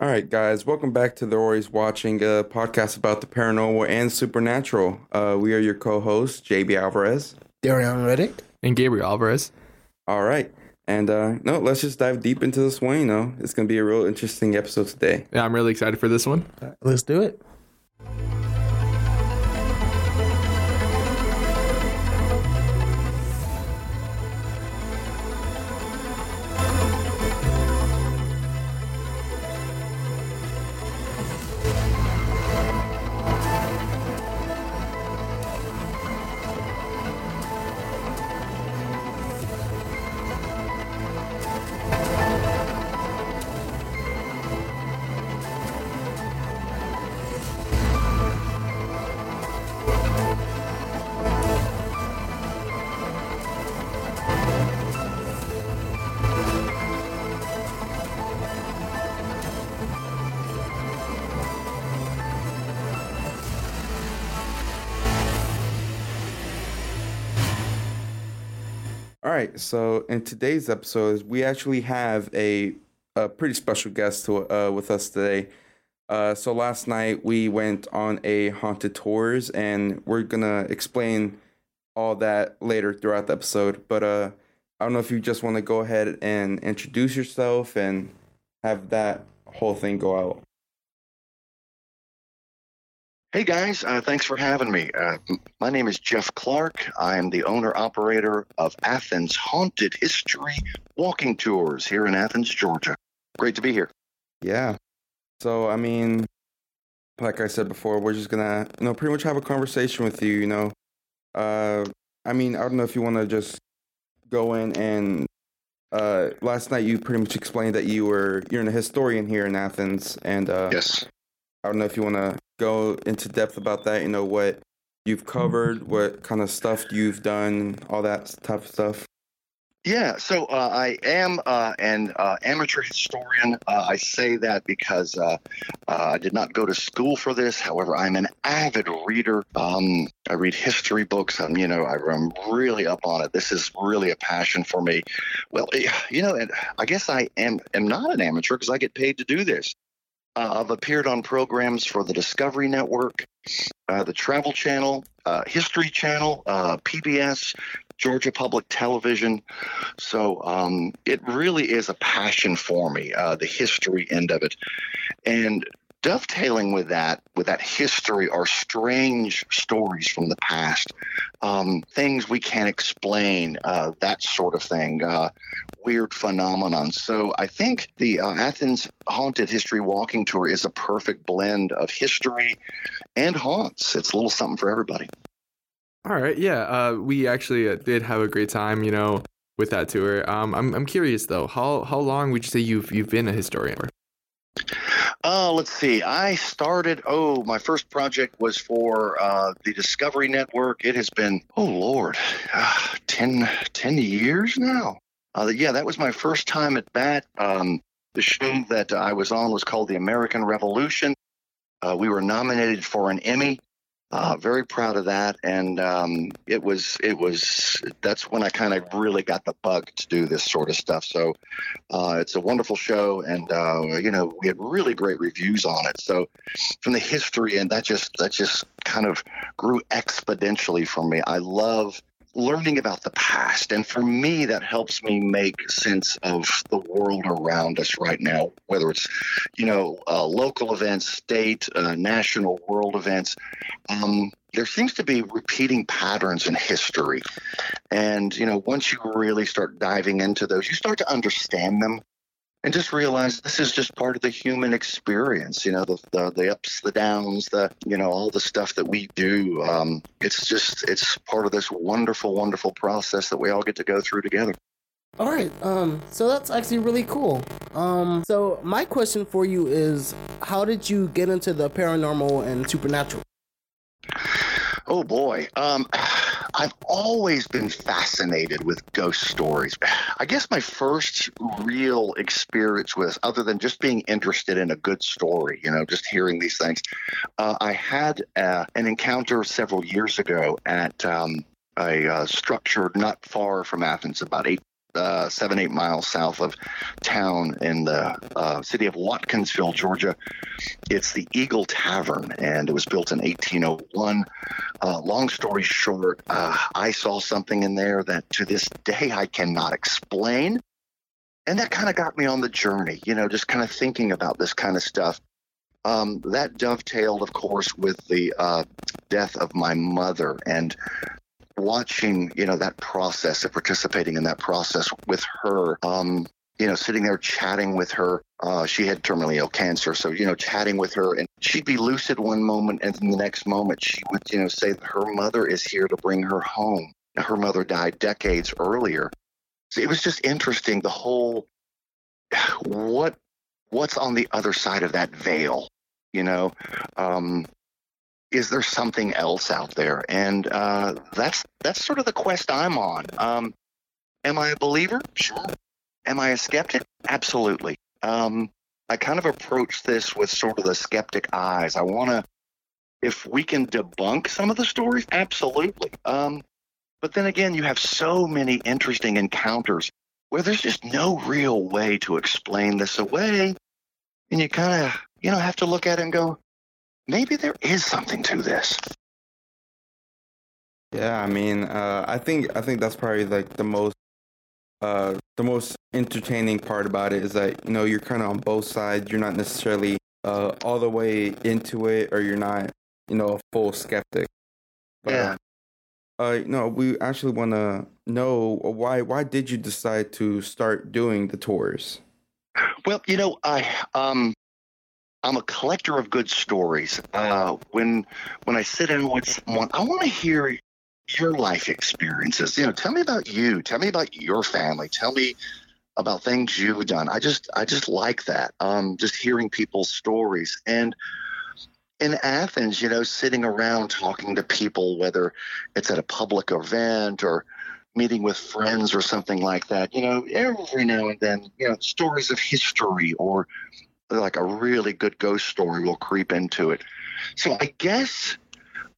All right, guys, welcome back to the Always Watching a podcast about the paranormal and supernatural. Uh, we are your co-hosts, JB Alvarez. Darian Reddick. And Gabriel Alvarez. All right, and uh, no, let's just dive deep into this one. You know, it's gonna be a real interesting episode today. Yeah, I'm really excited for this one. Let's do it. So in today's episode, we actually have a a pretty special guest to, uh, with us today. Uh, so last night we went on a haunted tours, and we're gonna explain all that later throughout the episode. But uh, I don't know if you just want to go ahead and introduce yourself and have that whole thing go out. Hey guys, uh, thanks for having me. Uh, my name is Jeff Clarke. I am the owner operator of Athens Haunted History Walking Tours here in Athens, Georgia. Great to be here. Yeah. So I mean, like I said before, we're just gonna you know pretty much have a conversation with you. You know, uh, I mean, I don't know if you want to just go in and uh, last night you pretty much explained that you were you're a historian here in Athens, and uh, Yes. I don't know if you want to go into depth about that. You know what you've covered, what kind of stuff you've done, all that type of stuff. Yeah, so uh, I am uh, an uh, amateur historian. Uh, I say that because uh, uh, I did not go to school for this. However, I'm an avid reader. Um, I read history books. I'm, you know, I, I'm really up on it. This is really a passion for me. Well, you know, and I guess I am am not an amateur because I get paid to do this. Uh, I've appeared on programs for the Discovery Network, uh, the Travel Channel, uh, History Channel, uh, PBS, Georgia Public Television. So um, it really is a passion for me, uh, the history end of it. And dovetailing with that, with that history, are strange stories from the past, um, things we can't explain, uh, that sort of thing, uh, weird phenomenon. So I think the uh, Athens Haunted History Walking Tour is a perfect blend of history and haunts. It's a little something for everybody. All right, yeah, uh, we actually uh, did have a great time, you know, with that tour. Um, I'm I'm curious though, how how long would you say you've you've been a historian? Uh, let's see. I started, oh, my first project was for uh, the Discovery Network. It has been, oh, Lord, uh, 10, 10 years now. Uh, yeah, that was my first time at bat. Um, the show that I was on was called The American Revolution. Uh, we were nominated for an Emmy. Uh, very proud of that, and um, it was it was that's when I kind of really got the bug to do this sort of stuff. So uh, it's a wonderful show, and uh, you know we had really great reviews on it. So from the history, and that just that just kind of grew exponentially for me. I love learning about the past, and for me, that helps me make sense of the world around us right now. Whether it's you know uh, local events, state, uh, national, world events. Um, there seems to be repeating patterns in history. And, you know, once you really start diving into those, you start to understand them and just realize this is just part of the human experience, you know, the, the, the ups, the downs, the, you know, all the stuff that we do. Um, it's just, it's part of this wonderful, wonderful process that we all get to go through together. All right. Um. So that's actually really cool. Um. So my question for you is, how did you get into the paranormal and supernatural? Oh boy. Um, I've always been fascinated with ghost stories. I guess my first real experience with, other than just being interested in a good story, you know, just hearing these things, uh, I had uh, an encounter several years ago at um, a uh, structure not far from Athens, about eight uh, seven, eight miles south of town in the uh, city of Watkinsville, Georgia. It's the Eagle Tavern, and it was built in 1801. Uh, long story short, uh, I saw something in there that to this day I cannot explain. And that kind of got me on the journey, you know, just kind of thinking about this kind of stuff. Um, that dovetailed, of course, with the uh, death of my mother and watching, you know, that process of participating in that process with her. Um, you know, sitting there chatting with her. Uh, she had terminally ill cancer, so you know, chatting with her, and she'd be lucid one moment, and the next moment she would, you know, say her mother is here to bring her home. Her mother died decades earlier. So it was just interesting. The whole what what's on the other side of that veil you know um, is there something else out there? And uh, that's that's sort of the quest i'm on. Um, am i a believer? Sure. Am i a skeptic? Absolutely. Um, i kind of approach this with sort of the skeptic eyes. I want to if we can debunk some of the stories absolutely. Um, but then again you have so many interesting encounters where there's just no real way to explain this away. And you kind of you know have to look at it and go maybe there is something to this Yeah, I mean, uh, I think I think that's probably like the most uh, the most entertaining part about it is that you know you're kind of on both sides. You're not necessarily uh, all the way into it, or you're not you know a full skeptic. But, Yeah. Uh, no, we actually want to know why. Why did you decide to start doing the tours? Well, you know, I um, I'm a collector of good stories. Uh, when when I sit in with someone, I want to hear your life experiences. You know, tell me about you. Tell me about your family. Tell me about things you've done. I just I just like that. Um, just hearing people's stories and. In Athens, you know, sitting around talking to people, whether it's at a public event or meeting with friends or something like that. You know, every now and then, you know, stories of history or like a really good ghost story will creep into it. So I guess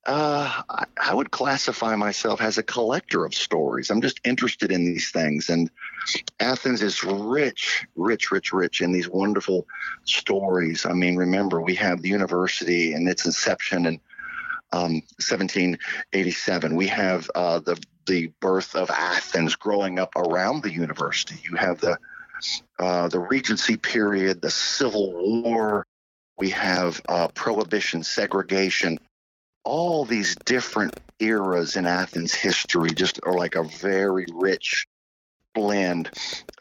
uh, I, I would classify myself as a collector of stories. I'm just interested in these things. And Athens is rich, rich, rich, rich in these wonderful stories. I mean, remember, we have the university and its inception in um, 1787. We have uh, the the birth of Athens growing up around the university. You have the uh, the Regency period, the Civil War. We have uh, prohibition, segregation. All these different eras in Athens history just are like a very rich blend.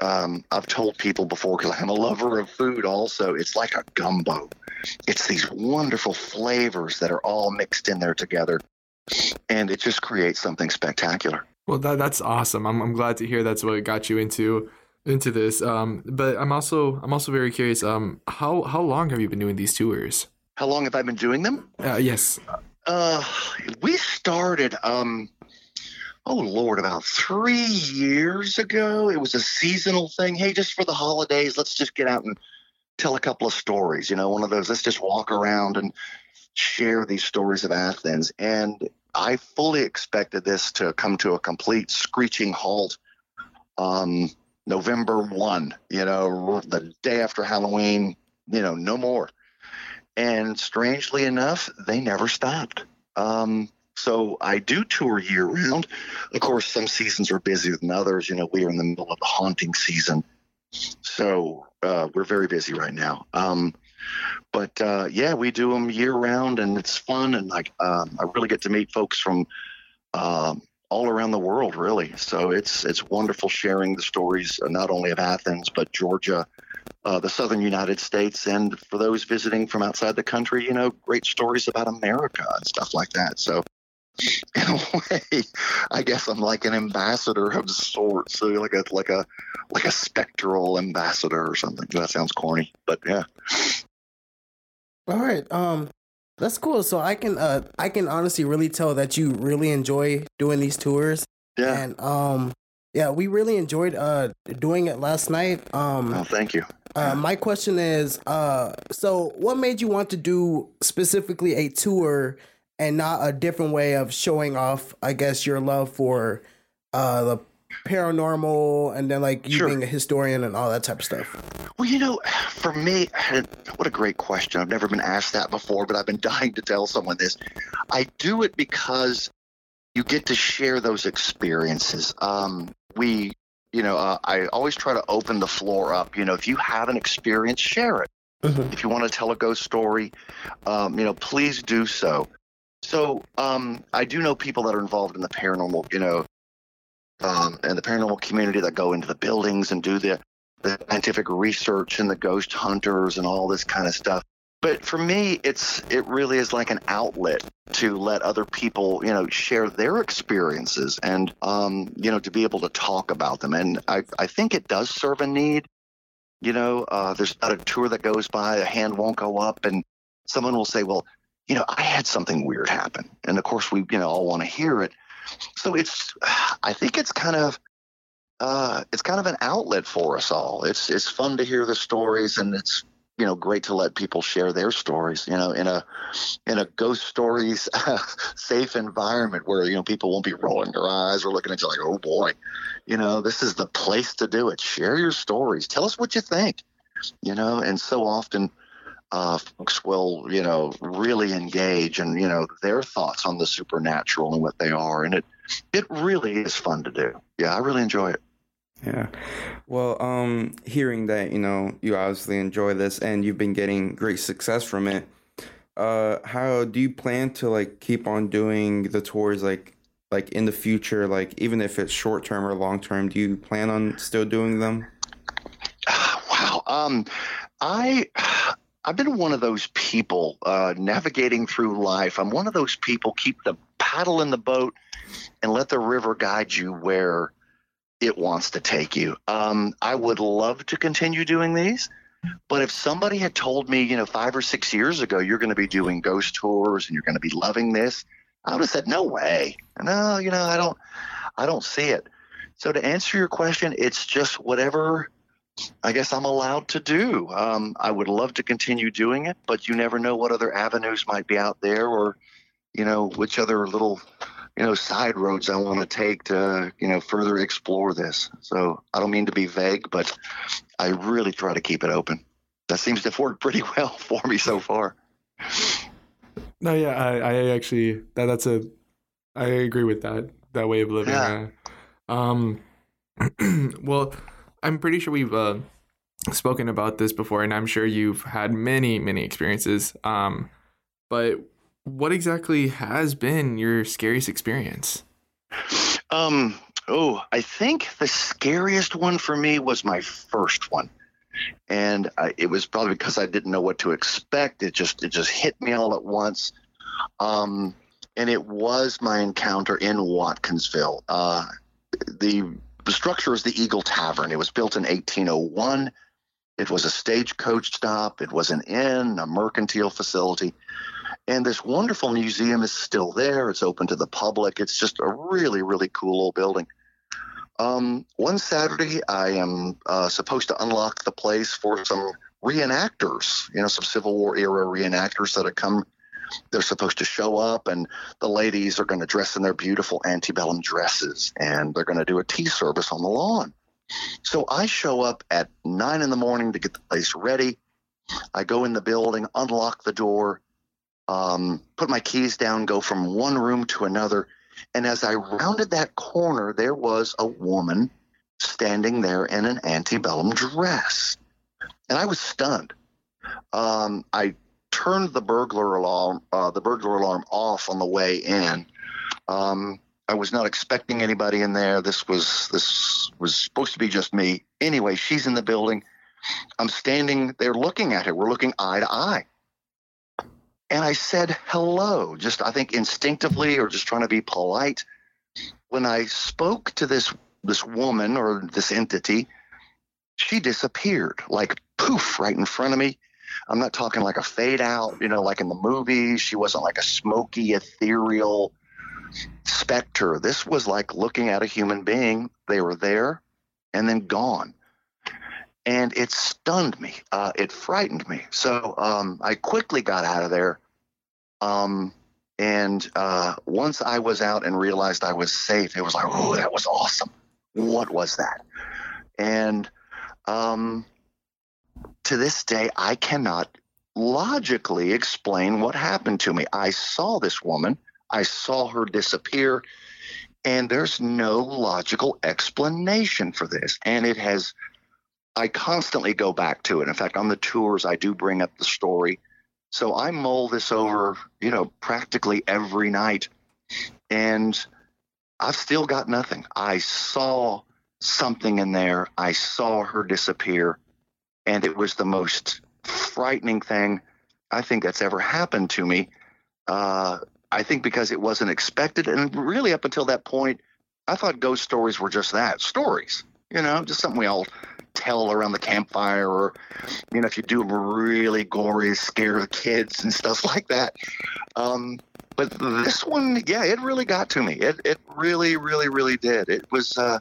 Um, I've told people before because I'm a lover of food. Also, it's like a gumbo. It's these wonderful flavors that are all mixed in there together, and it just creates something spectacular. Well, that that's awesome. I'm I'm glad to hear that's what got you into into this. Um, but I'm also I'm also very curious. Um, how how long have you been doing these tours? How long have I been doing them? Uh, yes. Uh, we started, um, oh Lord, about three years ago. It was a seasonal thing. Hey, just for the holidays, let's just get out and tell a couple of stories. You know, one of those, let's just walk around and share these stories of Athens. And I fully expected this to come to a complete screeching halt. Um, November 1, you know, the day after Halloween, you know, no more. And strangely enough, they never stopped. Um, so I do tour year round. Of course, some seasons are busier than others. You know, we are in the middle of the haunting season. So uh, we're very busy right now. Um, but uh, yeah, we do them year round and it's fun. And like, um, I really get to meet folks from um, all around the world, really. So it's it's wonderful sharing the stories uh, not only of Athens but Georgia, uh, the southern United States, and for those visiting from outside the country, you know, great stories about America and stuff like that. So. In a way, I guess I'm like an ambassador of sorts, so like a like a like a spectral ambassador or something. That sounds corny, but yeah. All right. Um, that's cool. So I can uh I can honestly really tell that you really enjoy doing these tours. Yeah. And um yeah, we really enjoyed uh doing it last night. Um Oh, thank you. uh, my question is uh so what made you want to do specifically a tour and not a different way of showing off I guess your love for uh the paranormal and then like you Sure. being a historian and all that type of stuff? Well, you know, for me, what a great question. I've never been asked that before, but I've been dying to tell someone this. I do it because you get to share those experiences. Um, we, you know, uh, I always try to open the floor up. You know, if you have an experience, share it. Mhm. If you want to tell a ghost story, um, you know, please do so. So um, I do know people that are involved in the paranormal, you know, um, and the paranormal community that go into the buildings and do the the scientific research and the ghost hunters and all this kind of stuff. But for me, it's it really is like an outlet to let other people, you know, share their experiences and um, you know, to be able to talk about them. And I, I think it does serve a need. You know, uh, there's not a tour that goes by, a hand won't go up, and someone will say, Well, you know, I had something weird happen. And of course we, you know, all want to hear it. So it's I think it's kind of uh, it's kind of an outlet for us all. It's it's fun to hear the stories, and it's you know great to let people share their stories. You know, in a in a ghost stories safe environment where you know people won't be rolling their eyes or looking at you like, oh boy, you know, this is the place to do it. Share your stories. Tell us what you think. You know, and so often. Uh, folks will, you know, really engage and you know their thoughts on the supernatural and what they are, and it it really is fun to do. Yeah, I really enjoy it. Yeah. Well, um, hearing that, you know, you obviously enjoy this and you've been getting great success from it. Uh, how do you plan to like keep on doing the tours like like in the future, like even if it's short term or long term, do you plan on still doing them? Wow. Um, I I've been one of those people uh, navigating through life. I'm one of those people keep the paddle in the boat and let the river guide you where it wants to take you. Um, I would love to continue doing these, but if somebody had told me, you know, five or six years ago, you're going to be doing ghost tours and you're going to be loving this, I would have said, no way. No, you know, I don't, I don't see it. So to answer your question, it's just whatever I guess I'm allowed to do. Um, I would love to continue doing it, but you never know what other avenues might be out there, or you know which other little you know side roads I want to take to you know further explore this. So I don't mean to be vague, but I really try to keep it open. That seems to have worked pretty well for me so far. No, yeah, I, I actually that that's a I agree with that that way of living. Yeah. uh, um, well, I'm pretty sure we've uh, spoken about this before, and I'm sure you've had many many experiences. Um, but what exactly has been your scariest experience? Um, oh, I think the scariest one for me was my first one, and I, it was probably because I didn't know what to expect. It just it just hit me all at once. Um, and it was my encounter in Watkinsville. Uh, the the structure is the Eagle Tavern. It was built in 1801. It was a stagecoach stop. It was an inn, a mercantile facility. And this wonderful museum is still there. It's open to the public. It's just a really, really cool old building. Um, one Saturday, I am uh, supposed to unlock the place for some reenactors, you know, some Civil War era reenactors that have come. They're supposed to show up, and the ladies are going to dress in their beautiful antebellum dresses, and they're going to do a tea service on the lawn. So I show up at nine in the morning to get the place ready. I go in the building, unlock the door, um, put my keys down, go from one room to another. And as I rounded that corner, there was a woman standing there in an antebellum dress. And I was stunned. Um, I turned the burglar alarm, uh, the burglar alarm off on the way in. Um, I was not expecting anybody in there. This was this was supposed to be just me. Anyway, she's in the building. I'm standing there looking at her. We're looking eye to eye. And I said hello, just I think instinctively or just trying to be polite. When I spoke to this this woman or this entity, she disappeared, like poof, right in front of me. I'm not talking like a fade out, you know, like in the movies. She wasn't like a smoky, ethereal specter. This was like looking at a human being. They were there and then gone. And it stunned me. Uh, it frightened me. So um, I quickly got out of there. Um, and uh, once I was out and realized I was safe, it was like, oh, that was awesome. what was that? And um, to this day, I cannot logically explain what happened to me. I saw this woman, I saw her disappear, and there's no logical explanation for this. And it has, I constantly go back to it. In fact, on the tours, I do bring up the story. So I mull this over, you know, practically every night. And I've still got nothing. I saw something in there. I saw her disappear, and it was the most frightening thing I think that's ever happened to me. Uh, I think because it wasn't expected, and really up until that point, I thought ghost stories were just that stories. You know, just something we all tell around the campfire, or you know, if you do them really gory, scare the kids and stuff like that. Um, but this one, yeah, it really got to me. It it really, really, really did. It was uh,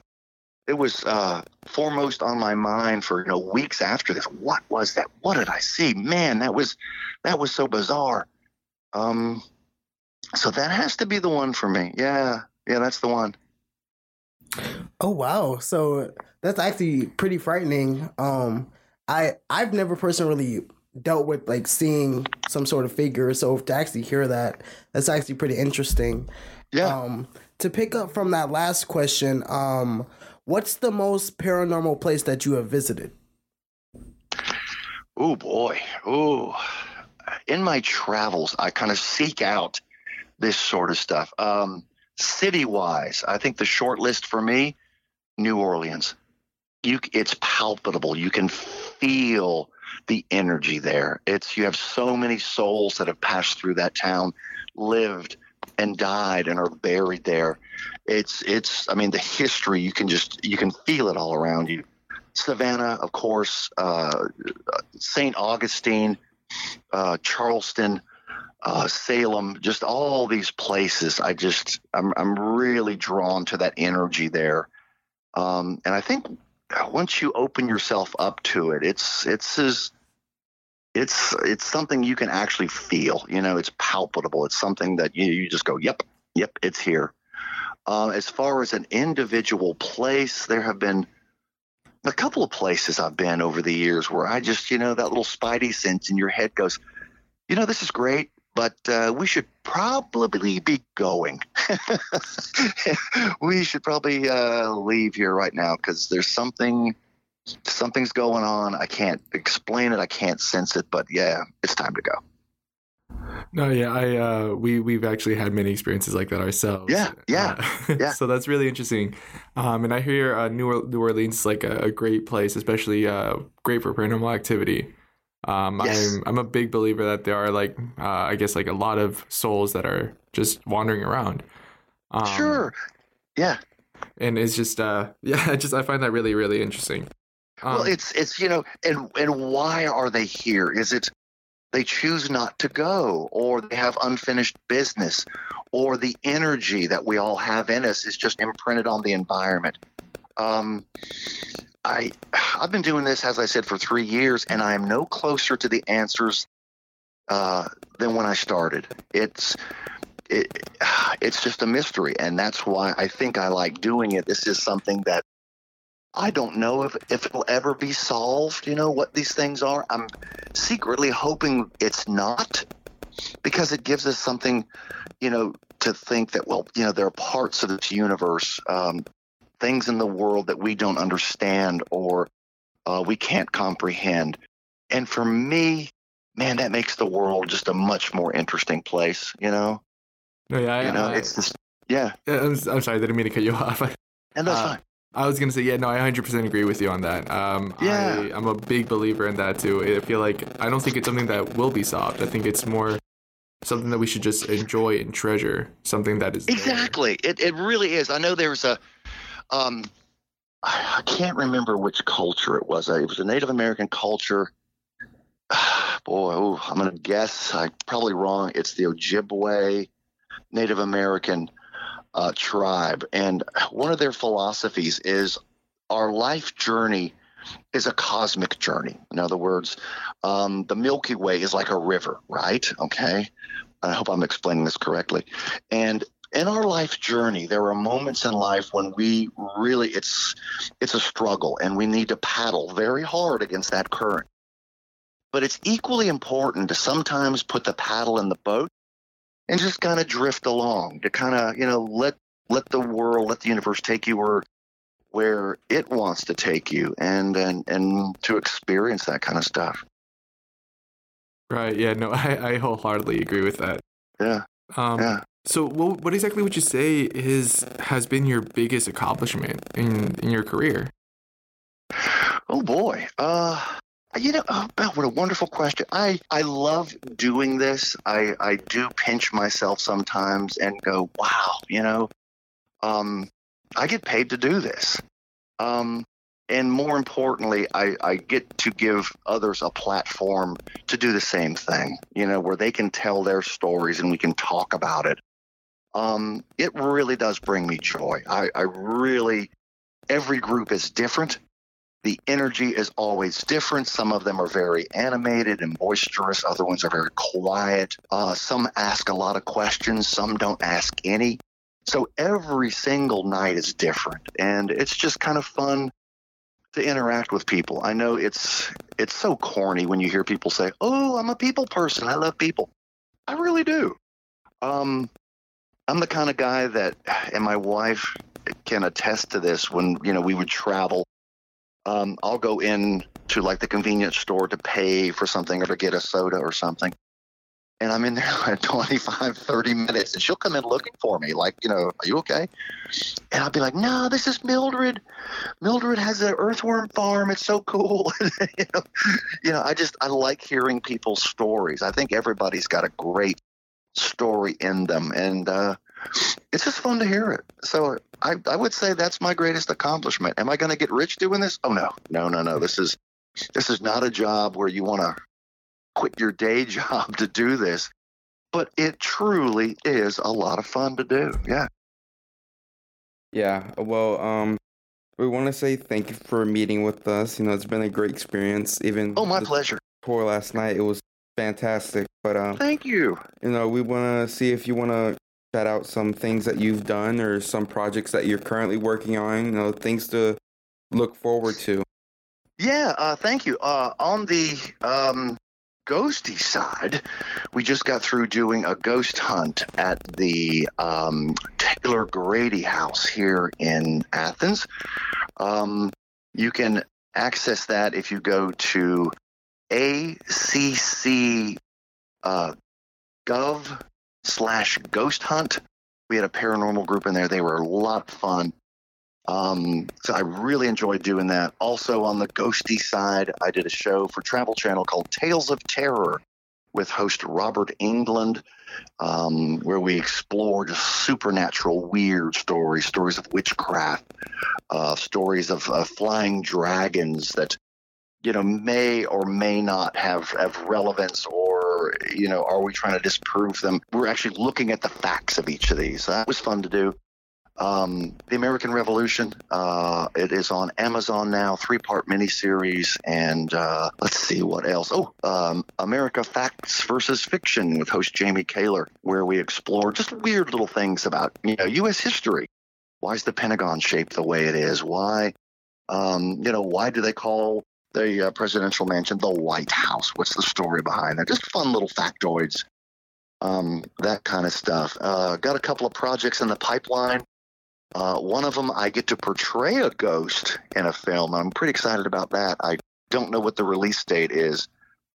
it was uh, foremost on my mind for you know weeks after this. What was that? What did I see? Man, that was that was so bizarre. Um, so that has to be the one for me. Yeah, yeah, that's the one. Oh wow! So that's actually pretty frightening. Um, I I've never personally dealt with like seeing some sort of figure. So to actually hear that, that's actually pretty interesting. Yeah. Um, to pick up from that last question, um, what's the most paranormal place that you have visited? Oh boy. Oh, in my travels, I kind of seek out this sort of stuff. Um, city wise, I think the short list for me, New Orleans. You, it's palpable. You can feel the energy there. It's you have so many souls that have passed through that town, lived and died and are buried there. It's it's I mean the history you can just you can feel it all around you. Savannah, of course, uh, St. Augustine, uh, Charleston, uh, Salem, just all these places. I just I'm I'm really drawn to that energy there, um, and I think once you open yourself up to it, it's it's as it's it's something you can actually feel. You know, it's palpable. It's something that you, you just go, yep, yep, it's here. Uh, as far as an individual place, there have been a couple of places I've been over the years where I just, you know, that little spidey sense in your head goes, you know, this is great, but uh, we should probably be going. we should probably uh, leave here right now because there's something something's going on. I can't explain it. I can't sense it, but yeah, it's time to go. No, yeah, I uh, we we've actually had many experiences like that ourselves. Yeah, yeah, uh, yeah. So that's really interesting. Um, and I hear uh, New, New Orleans is like a, a great place, especially uh, great for paranormal activity. Um, Yes. I'm I'm a big believer that there are like uh, I guess like a lot of souls that are just wandering around. Um, sure. Yeah. and it's just uh yeah, I just I find that really really interesting. Um, well, it's it's you know, and and why are they here? Is it they choose not to go, or they have unfinished business, or the energy that we all have in us is just imprinted on the environment? Um, I I've been doing this as I said for three years, and I am no closer to the answers uh, than when I started. It's it, it's just a mystery, and that's why I think I like doing it. This is something that I don't know if, if it'll ever be solved, you know, what these things are. I'm secretly hoping it's not because it gives us something, you know, to think that, well, you know, there are parts of this universe, um, things in the world that we don't understand or uh, we can't comprehend. And for me, man, that makes the world just a much more interesting place, you know? no, yeah, I, You know, I- it's just, yeah, I'm, I'm sorry, I didn't mean to cut you off. and that's Uh, fine. I was gonna say, yeah, no, I 100% agree with you on that. Um, Yeah. I, I'm a big believer in that too. I feel like I don't think it's something that will be solved. I think it's more something that we should just enjoy and treasure. Something that is there. Exactly. It it really is. I know there's a um I can't remember which culture it was. It was a Native American culture. Boy, ooh, I'm going to guess. I'm probably wrong. It's the Ojibwe Native American uh, tribe. And one of their philosophies is our life journey is a cosmic journey. In other words, um, the Milky Way is like a river, right? Okay. I hope I'm explaining this correctly. And in our life journey, there are moments in life when we really it's it's a struggle and we need to paddle very hard against that current. But it's equally important to sometimes put the paddle in the boat and just kind of drift along to kind of, you know, let let the world, let the universe take you where where it wants to take you and and and to experience that kind of stuff. Right. Yeah. No, I, I wholeheartedly agree with that. Yeah. Um, Yeah. So, what, what exactly would you say is has been your biggest accomplishment in, in your career? Oh boy. Uh you know, oh, what a wonderful question. I, I love doing this. I, I do pinch myself sometimes and go, wow, you know, um, I get paid to do this. Um, and more importantly, I, I get to give others a platform to do the same thing, you know, where they can tell their stories and we can talk about it. Um, it really does bring me joy. I, I really, every group is different. The energy is always different. Some of them are very animated and boisterous. Other ones are very quiet. Uh, some ask a lot of questions. Some don't ask any. So every single night is different, and it's just kind of fun to interact with people. I know it's it's so corny when you hear people say, "Oh, I'm a people person. I love people." I really do. Um, I'm the kind of guy that, and my wife can attest to this. When you know we would travel, um, I'll go in to like the convenience store to pay for something or to get a soda or something. And I'm in there like 25, 30 minutes, and she'll come in looking for me, like, you know, are you okay? And I'll be like, no, this is Mildred. Mildred has an earthworm farm. It's so cool. you, know, you know, I just, I like hearing people's stories. I think everybody's got a great story in them. And uh, it's just fun to hear it. So I, I would say that's my greatest accomplishment. Am I going to get rich doing this? Oh, no, no, no, no. This is, this is not a job where you want to quit your day job to do this, but it truly is a lot of fun to do. Yeah. Yeah. Well, um, we want to say thank you for meeting with us. You know, it's been a great experience. Even Oh, my pleasure. tour last night, it was fantastic. But um, Thank you. you know, we want to see if you want to shout out some things that you've done or some projects that you're currently working on. You know, things to look forward to. Yeah, uh, thank you. Uh, on the um, ghosty side, we just got through doing a ghost hunt at the um, Taylor Grady House here in Athens. Um, you can access that if you go to acc uh, gov slash ghost hunt. We had a paranormal group in there. They were a lot of fun. Um, so I really enjoyed doing that. Also on the ghosty side, I did a show for Travel Channel called Tales of Terror with host Robert Englund, um, where we explore just supernatural, weird stories, stories of witchcraft, uh, stories of uh, flying dragons that you know may or may not have have relevance or you know are we trying to disprove them we're actually looking at the facts of each of these that was fun to do um, the American Revolution. Uh, it is on Amazon now, three part miniseries. And uh, let's see what else. Oh, um, America Facts versus Fiction with host Jamie Kaler, where we explore just weird little things about you know U.S. history. Why is the Pentagon shaped the way it is? Why, um, you know, why do they call the uh, presidential mansion the White House? What's the story behind that? Just fun little factoids. Um, that kind of stuff. Uh, got a couple of projects in the pipeline. Uh, one of them, I get to portray a ghost in a film. I'm pretty excited about that. I don't know what the release date is,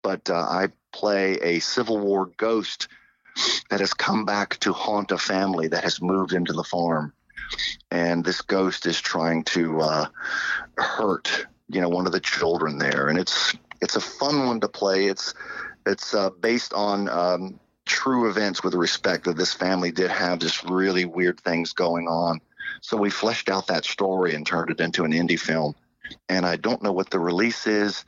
but uh, I play a Civil War ghost that has come back to haunt a family that has moved into the farm, and this ghost is trying to uh, hurt, you know, one of the children there, and it's it's a fun one to play. It's it's uh, based on um, true events with respect that this family did have just really weird things going on. So we fleshed out that story and turned it into an indie film. And I don't know what the release is,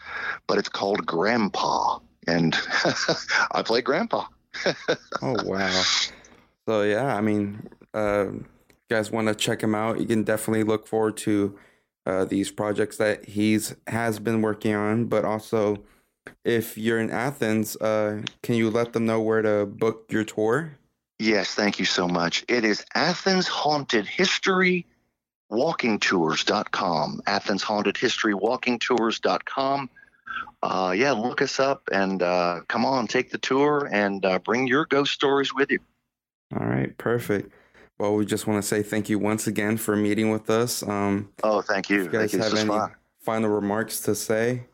but it's called Grandpa. And I play Grandpa. Oh wow! so yeah, I mean, uh, you guys want to check him out? You can definitely look forward to uh, these projects that he's has been working on. But also, if you're in Athens, uh, can you let them know where to book your tour? Yes, thank you so much. It is Athens Haunted History Walking Tours.com. Athens Haunted History Walking Tours.com. Uh, yeah, look us up and uh, come on, take the tour and uh, bring your ghost stories with you. All right, perfect. Well, we just want to say thank you once again for meeting with us. Um, Oh, thank you. if you guys Thank you. This have was any fun. final remarks to say?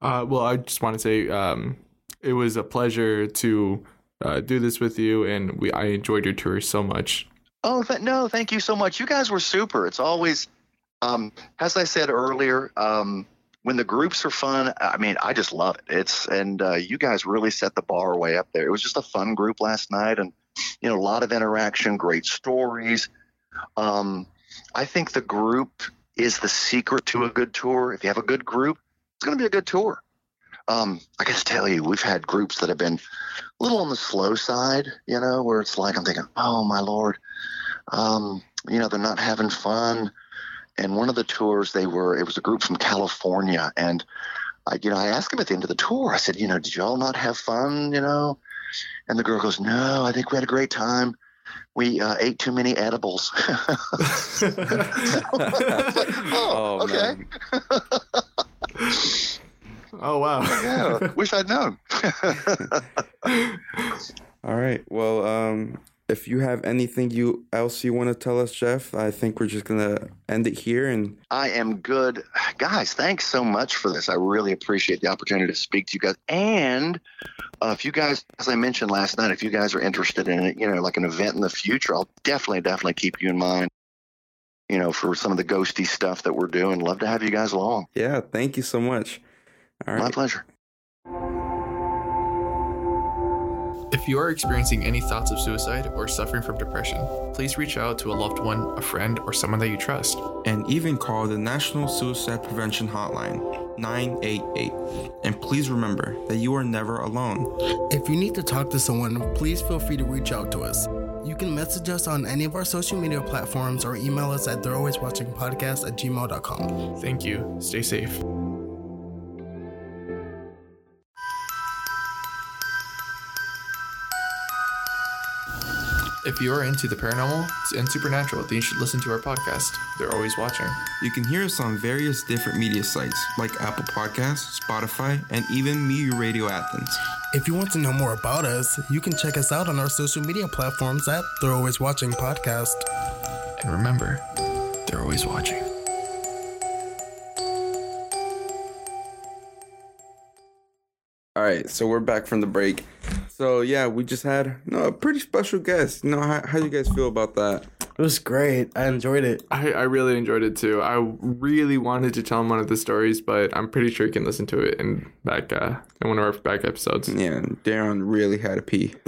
Uh, well, I just want to say um, it was a pleasure to uh, do this with you, and we I enjoyed your tour so much. Oh, th- no, thank you so much. You guys were super. It's always, um, as I said earlier, um, when the groups are fun, I mean, I just love it. It's and uh, you guys really set the bar way up there. It was just a fun group last night, and you know, a lot of interaction, great stories. Um, I think the group is the secret to a good tour. If you have a good group, it's going to be a good tour. Um, I to tell you, we've had groups that have been a little on the slow side, you know, where it's like I'm thinking, oh my lord, um, you know, they're not having fun. And one of the tours, they were, it was a group from California, and I, you know, I asked him at the end of the tour, I said, you know, did y'all not have fun, you know? And the girl goes, no, I think we had a great time. We uh, ate too many edibles. I was like, oh, okay. Oh wow! Yeah, wish I'd known. All right. Well, um, if you have anything you else you want to tell us, Jeff, I think we're just gonna end it here. And I am good. Guys, thanks so much for this. I really appreciate the opportunity to speak to you guys. And uh, if you guys, as I mentioned last night, if you guys are interested in it, you know, like an event in the future, I'll definitely, definitely keep you in mind, you know, for some of the ghosty stuff that we're doing. Love to have you guys along. yeah, thank you so much. All My pleasure. If you are experiencing any thoughts of suicide or suffering from depression, please reach out to a loved one, a friend, or someone that you trust. And even call the National Suicide Prevention Hotline 988. And please remember that you are never alone. If you need to talk to someone, please feel free to reach out to us. You can message us on any of our social media platforms or email us at they're always watching podcast at gmail.com. Thank you. Stay safe. If you are into the paranormal and supernatural, then you should listen to our podcast. They're always watching. You can hear us on various different media sites like Apple Podcasts, Spotify, and even Meteor Radio Athens. If you want to know more about us, you can check us out on our social media platforms at They're Always Watching Podcast. And remember, they're always watching. All right, so we're back from the break. So yeah, we just had you know, a pretty special guest. You know, how how you guys feel about that? It was great. I enjoyed it. I, I really enjoyed it too. I really wanted to tell him one of the stories, but I'm pretty sure you can listen to it in back uh, in one of our back episodes. Yeah, Darren really had a pee.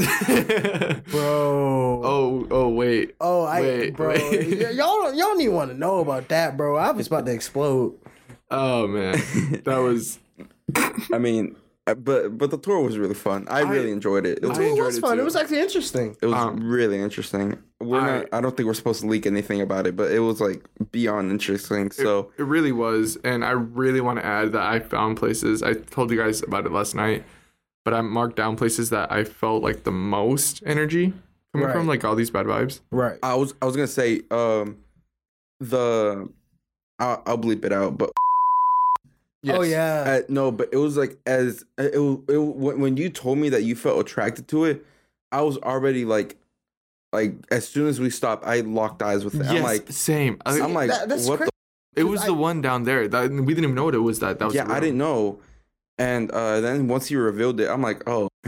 Bro. oh oh wait. Oh, I Wait, bro, wait. y- y'all don't- y'all don't even want to know about that, bro. I was about to explode. Oh man, that was I mean, but but the tour was really fun. I, really enjoyed it. It was I It enjoyed was it fun. too. It was actually interesting. it was um, really interesting. We're I- not. I don't think we're supposed to leak anything about it, but it was like beyond interesting. So It really was, and I really want to add that I found places. I told you guys about it last night, but I marked down places that I felt like the most energy coming from, like all these bad vibes. Right. I was I was gonna say um the I'll, I'll bleep it out, but Oh yeah. uh, no, but it was like as it, it, it when when you told me that you felt attracted to it, I was already like like as soon as we stopped, I locked eyes with it. yes, I'm like same. I- I'm like That- that's what crazy. it was I- the one down there that we didn't even know what it was. That that was yeah I didn't know, and uh then once you revealed it, I'm like oh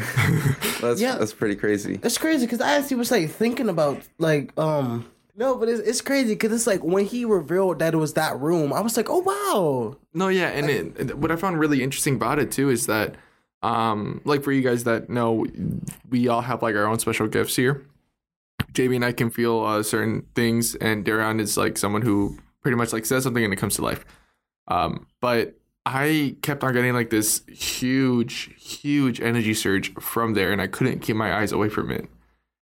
that's Yeah. that's pretty crazy. That's crazy because I actually was like thinking about like um no, but it's, it's crazy because it's like when he revealed that it was that room, I was like, oh wow. No, yeah, and it, what I found really interesting about it too is that, um, like for you guys that know, we all have like our own special gifts here. JB and I can feel uh, certain things, and Darion is like someone who pretty much like says something and it comes to life. Um, but I kept on getting like this huge, huge energy surge from there, and I couldn't keep my eyes away from it.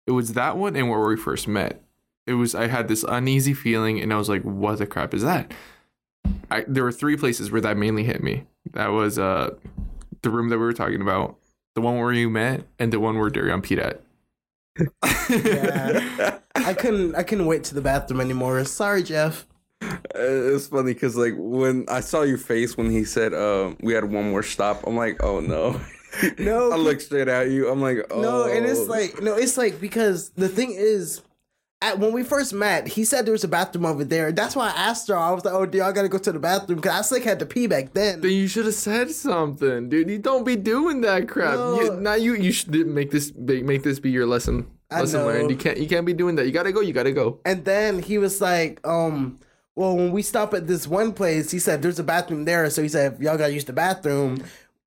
It was that one and where we first met. It was I had this uneasy feeling, and I was like, "What the crap is that?" I, there were three places where that mainly hit me. That was uh the room that we were talking about, the one where you met, and the one where Darion peed at. Yeah. I couldn't I couldn't wait to the bathroom anymore. Sorry, Jeff. Uh, It's funny because like when I saw your face when he said um we had one more stop, I'm like, oh no. No, I look straight at you. I'm like, oh No, and it's like no, it's like because the thing is, at, when we first met, he said there was a bathroom over there. That's why I asked her. I was like, "Oh, do y'all gotta go to the bathroom?" Because I still had to pee back then. Then you should have said something, dude. You don't be doing that crap. No. You, now you you should make this make, this be your lesson I lesson know. learned. You can't you can't be doing that. You gotta go. You gotta go. And then he was like, um, well, when we stop at this one place, he said there's a bathroom there. So he said, if y'all gotta use the bathroom,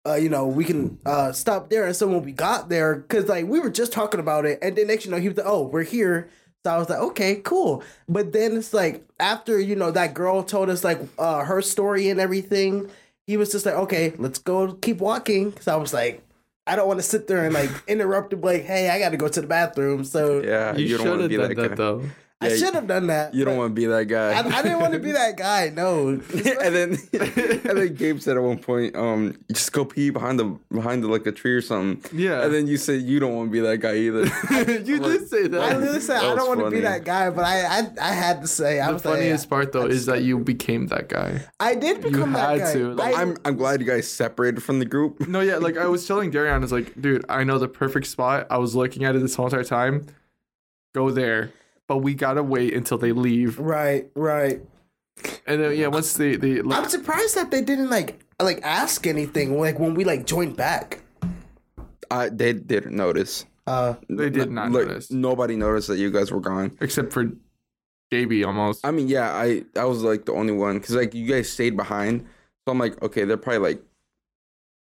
uh, you know, we can uh stop there. And so when we got there, because like we were just talking about it, and then next you know, he was like, oh, we're here. So I was like, okay, cool. But then it's like after you know that girl told us like uh her story and everything, he was just like, okay, let's go keep walking. So I was like. I don't want to sit there and like interrupt him, like, "Hey, I got to go to the bathroom." So yeah, You, you, should have done that, that, guy. Though. I should have done that. You don't want to be that guy. I, I didn't want to be that guy. No, and then and then Gabe said at one point, um, just go pee behind the behind the, like a tree or something. Yeah. And then you said you don't want to be that guy either. you did say that. I literally said I don't want to be that guy, but I I, I had to say I the was like, funniest part though is that you became that guy. I did become that had guy. to, like, I, I'm I'm glad you guys separated from the group. No, yeah, like I was telling Darian, I was like, dude, I know the perfect spot. I was looking at it this whole entire time. Go there. But we gotta wait until they leave. right, right. And then yeah, once they they I'm surprised that they didn't like like ask anything like when we like joined back. I they didn't notice. Uh, they did not Like, notice. Nobody noticed that you guys were gone. Except for JB almost. I mean, yeah, I I was like the only one because like you guys stayed behind, so I'm like, okay, they're probably like,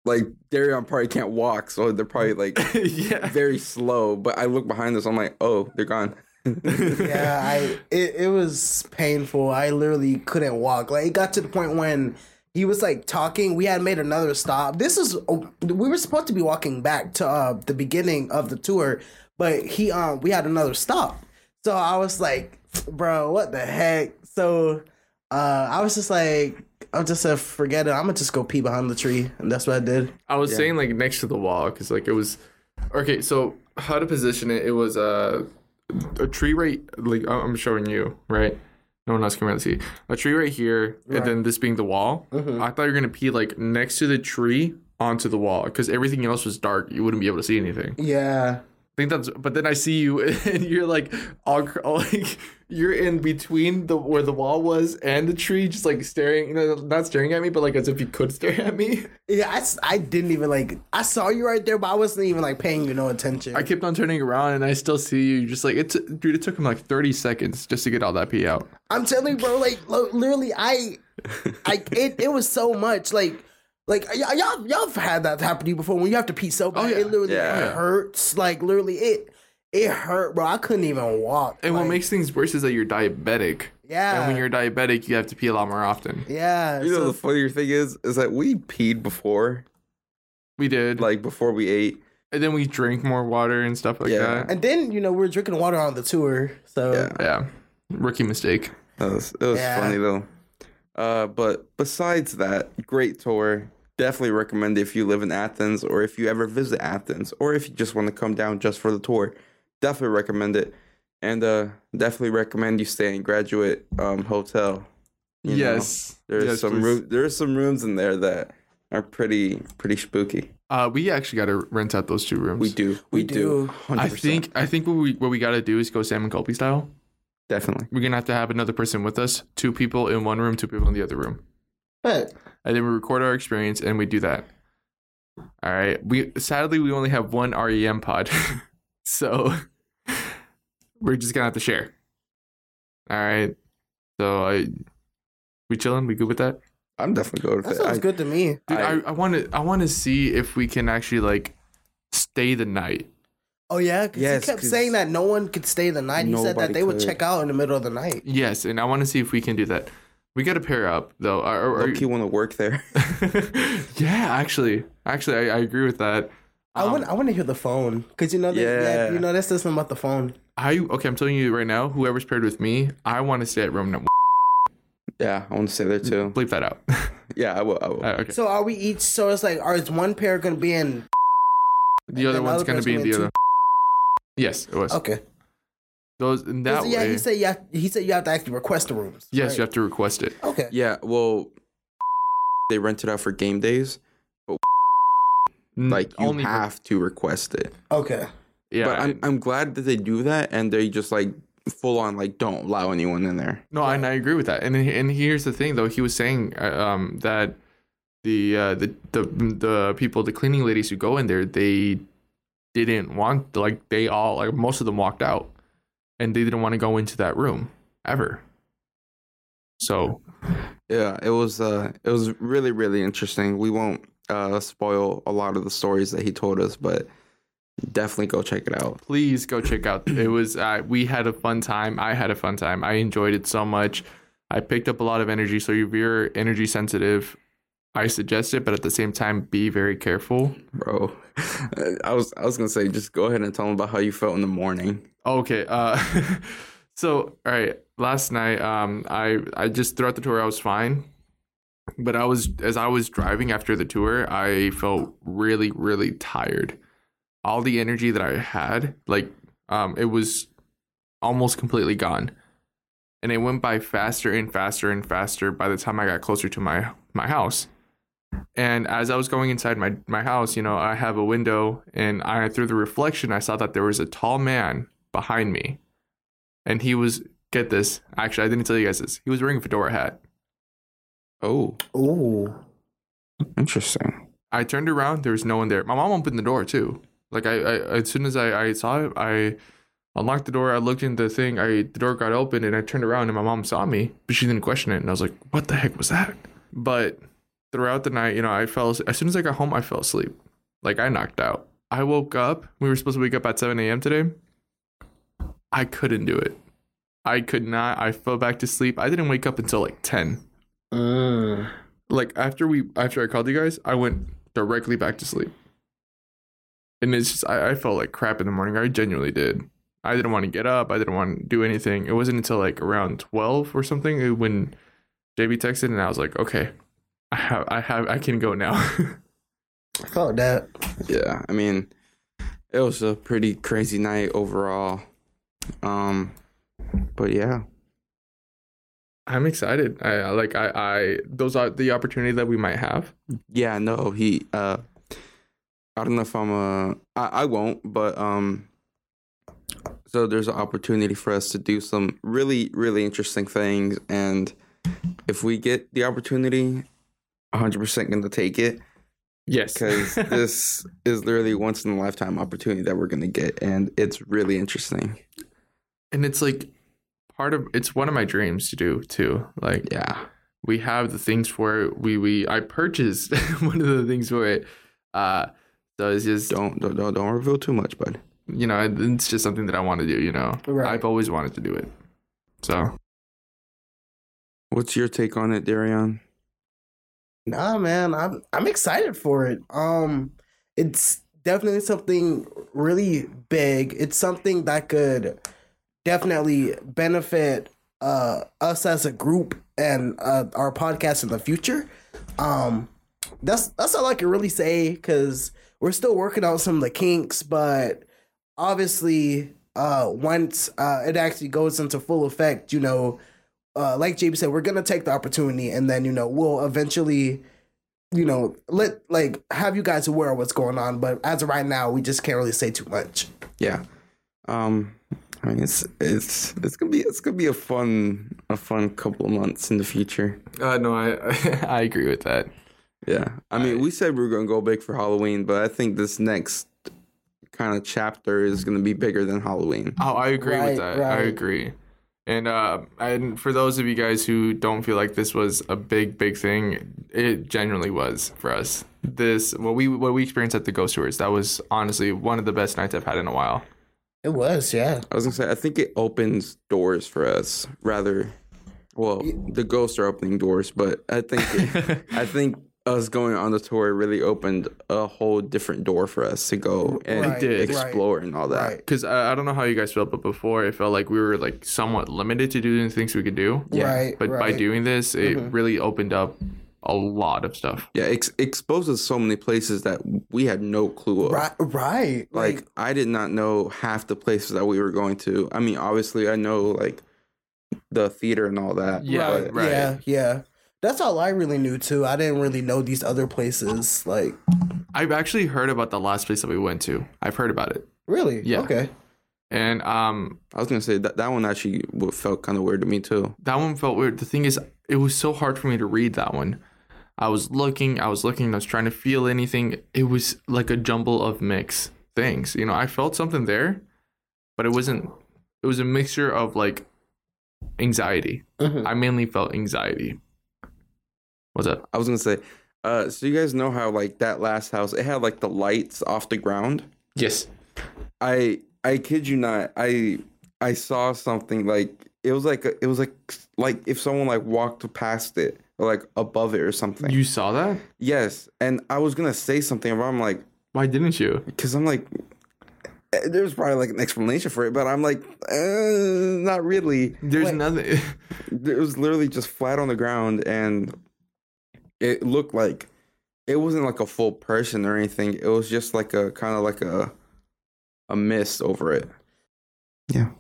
like Darion probably can't walk, so they're probably like yeah. very slow. But I look behind us, I'm like, oh, they're gone. Yeah, I it, it was painful. I literally couldn't walk. Like it got to the point when he was like talking. We had made another stop. This is we were supposed to be walking back to uh, the beginning of the tour, but he um we had another stop. So I was like, bro, what the heck? So uh I was just like, I'm just said, forget it. I'm gonna just go pee behind the tree, and that's what I did. I was Yeah. saying like next to the wall because like it was okay. So how to position it? It was uh, a tree right. Like I'm showing you right. No one else can really see a tree right here, Right. and then this being the wall. Mhm. I thought you were gonna pee like next to the tree onto the wall because everything else was dark. You wouldn't be able to see anything. Yeah. I think that's. But then I see you, and you're like all all, like you're in between the where the wall was and the tree, just like staring. You know, not staring at me, but like as if you could stare at me. Yeah, i, I didn't even like. I saw you right there, but I wasn't even like paying you no attention. I kept on turning around and I still see you. Just like it's dude, it took him like thirty seconds just to get all that pee out. I'm telling you, bro. Like, lo- literally, I, I, it, it was so much. Like, like y- y'all, y'all have had that happen to you before when you have to pee so bad. Oh, yeah. It literally Yeah. hurts. Like, literally, it, it hurt, bro. I couldn't even walk. And what makes things worse is that you're diabetic. yeah, And when you're diabetic, you have to pee a lot more often. yeah, You know, the funnier thing is, is that we peed before, We did. like before we ate. and then we drink more water and stuff like that. And then you know we are drinking water on the tour, so Yeah. Yeah. Rookie mistake. That was, it was Yeah. funny though. Uh, but besides that, great tour. Definitely recommend if you live in Athens or if you ever visit Athens or if you just want to come down just for the tour. Definitely recommend it. And uh, definitely recommend you stay in Graduate um, Hotel. You know, yes. there's Yes, some please. room. There's some rooms in there that are pretty pretty spooky. Uh, we actually got to rent out those two rooms. We do. We, We do. do. 100%. I think I think what we what we got to do is go Sam and Colby style. definitely. We're gonna have to have another person with us. Two people in one room, two people in the other room. but and then we record our experience and we do that. All right. We sadly we only have one REM pod, so we're just gonna have to share. All right. So I, we chilling. We good with that, I'm definitely good with that it. sounds I- good to me. dude? I- I I want to I want to see if we can actually like stay the night. Oh yeah, because Yes, he kept saying that no one could stay the night. He said that nobody they would check out in the middle of the night. Yes, and I want to see if we can do that. We got to pair up though. Are, are, are Low-key want to work there. yeah, actually, actually, I, I agree with that. I Um, want I want to hear the phone because you know that, yeah. Yeah. you know that's something about the phone. I okay. I'm telling you right now. Whoever's paired with me, I want to stay at room number. yeah, I want to stay there too. Bleep that out. Yeah, I will. I will. Uh, okay. So are we each? So it's like, are is one pair gonna be in? The other then one's other gonna be in the be other. Yes, it was. Okay. Those in that 'Cause, yeah, way. he said you have, he said you have to actually request the rooms. yes, right? you have to request it. Okay. Yeah, well, they rent it out for game days. N- Like you only for- have to request it. Okay. yeah. but I'm I'm glad that they do that and they just like full on like don't allow anyone in there. No, and I agree with that. And and here's the thing, though. He was saying uh, um, that the uh, the the the people, the cleaning ladies who go in there, they didn't want like they all like most of them walked out, and they didn't want to go into that room ever. So Yeah, it was uh it was really really interesting. We won't uh spoil a lot of the stories that he told us, but definitely go check it out. please go check out. It was uh, we had a fun time. I had a fun time. I enjoyed it so much. I picked up a lot of energy. So if you're energy sensitive, I suggest it, but at the same time, be very careful. Bro. I was I was gonna say just go ahead and tell them about how you felt in the morning. Okay. Uh, so all right. Last night, um, I I just throughout the tour I was fine, but I was as I was driving after the tour, I felt really really tired. All the energy that I had, like, um, it was almost completely gone, and it went by faster and faster and faster. By the time I got closer to my my house. And as I was going inside my, my house, you know, I have a window and I through the reflection I saw that there was a tall man behind me. And he was get this. Actually, I didn't tell you guys this. He was wearing a fedora hat. Oh, Oh. interesting. I turned around, there was no one there. My mom opened the door too. Like I, I as soon as I, I saw it, I unlocked the door, I looked in the thing, I the door got open and I turned around and my mom saw me, but she didn't question it. And I was like, what the heck was that? But throughout the night, you know, I fell as soon as I got home, I fell asleep. Like I knocked out. I woke up. We were supposed to wake up at 7 a.m. today. I couldn't do it. I could not. I fell back to sleep. I didn't wake up until like 10. Mm. Like after we after I called you guys, I went directly back to sleep. And it's just I, I felt like crap in the morning. I genuinely did. I didn't want to get up. I didn't want to do anything. It wasn't until like around 12 or something when JB texted and I was like, okay, I have I have I can go now. I felt that. Yeah, I mean, it was a pretty crazy night overall. Um, but yeah, I'm excited. I I- like I I those are the opportunity that we might have. yeah, no, he. Uh, I don't know if I'm a. I, I won't, but um. So there's an opportunity for us to do some really, really interesting things, and if we get the opportunity, 100% going to take it Yes. because this is literally once in a lifetime opportunity that we're going to get, and it's really interesting. and it's like part of it's one of my dreams to do too. Like Yeah. we have the things for it. We we I purchased one of the things for it. Uh so it's just Don't don't don't, don't reveal too much, bud. you know, it's just something that I want to do, you know. Right. I've always wanted to do it. So What's your take on it, Darion? Nah, man, I'm I'm excited for it. Um, it's definitely something really big. It's something that could definitely benefit uh us as a group and uh, our podcast in the future. Um, that's that's all I can really say because we're still working out some of the kinks, but obviously, uh, once uh, it actually goes into full effect, you know, uh, like JB said, we're gonna take the opportunity, and then you know we'll eventually, you know, let like have you guys aware of what's going on. But as of right now, we just can't really say too much. Yeah. Um I mean it's it's it's gonna be it's gonna be a fun a fun couple of months in the future. uh no, I I agree with that. Yeah. I mean I- we said we were gonna go big for Halloween, but I think this next kind of chapter is gonna be bigger than Halloween. Oh, I agree Right, with that. I agree. And uh, and for those of you guys who don't feel like this was a big, big thing, it genuinely was for us. This what we what we experienced at the Ghost Tours. That was honestly one of the best nights I've had in a while. It was, yeah. I was gonna say I think it opens doors for us rather well, the ghosts are opening doors, but I think I think us going on the tour really opened a whole different door for us to go and Right, did. explore and all that. Right. Because I, I don't know how you guys felt, but before it felt like we were like somewhat limited to doing things we could do. Yeah, right. But by doing this, it Mhm. really opened up a lot of stuff. Yeah, ex- exposes so many places that we had no clue of. Right, right. Like I did not know half the places that we were going to. I mean, obviously I know like the theater and all that. Yeah, but- right. Yeah, yeah. That's all I really knew too. I didn't really know these other places. Like, I've actually heard about the last place that we went to. I've heard about it, really? Yeah. Okay. and um, I was gonna say that that one actually felt kind of weird to me too. that one felt weird. The thing is, it was so hard for me to read that one. I was looking, I was looking, I was trying to feel anything. It was like a jumble of mixed things. You know, I felt something there, but it wasn't. It was a mixture of like anxiety. Mhm. I mainly felt anxiety. What's up? I was gonna say, uh, so you guys know how like that last house it had like the lights off the ground. Yes. I I kid you not. I I saw something like it was like a, it was like like if someone like walked past it or like above it or something. You saw that? yes, and I was gonna say something, but I'm like, Why didn't you? because I'm like, eh, there's probably like an explanation for it, but I'm like, uh, not really. There's Wait. nothing. It was literally just flat on the ground, and it looked like it wasn't like a full person or anything. It was just like a kind of like a a mist over it. Yeah,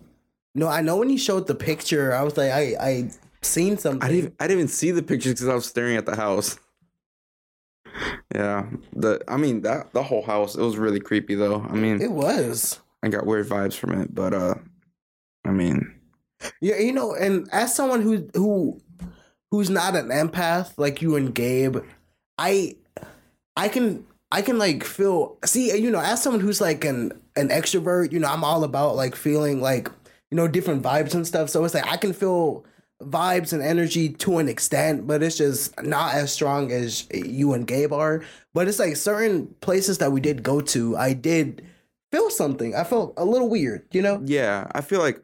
No, I know when you showed the picture, I was like, I I seen something. I didn't. I didn't even see the pictures because I was staring at the house. Yeah, the I mean that the whole house it was really creepy though. I mean, It was. I got weird vibes from it, but uh, I mean, Yeah, you know, and as someone who who who's not an empath like you and Gabe, I I can I can like feel see you know as someone who's like an an extrovert, you know, I'm all about like feeling like you know different vibes and stuff. So it's like I can feel vibes and energy to an extent, but it's just not as strong as you and Gabe are. But it's like certain places that we did go to, I did feel something. I felt a little weird, you know? yeah, I feel like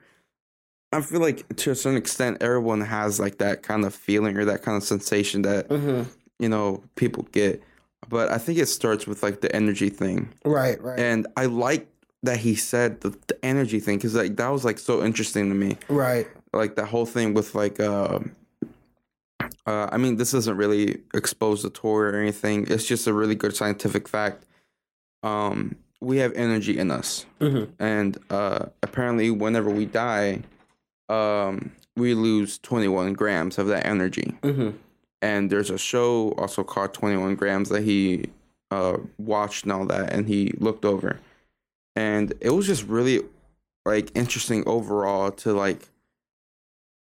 I feel like to a certain extent, everyone has like that kind of feeling or that kind of sensation that Mm-hmm. you know people get. But I think it starts with like the energy thing, Right, right. and I like that he said the, the energy thing because like that was like so interesting to me. right. Like that whole thing with like uh, uh I mean this isn't really expository or anything. It's just a really good scientific fact. Um, we have energy in us Mm-hmm. and uh, apparently whenever we die um, we lose 21 grams of that energy. Mm-hmm. and there's a show also called 21 grams that he uh, watched and all that and he looked over. And it was just really like interesting overall to like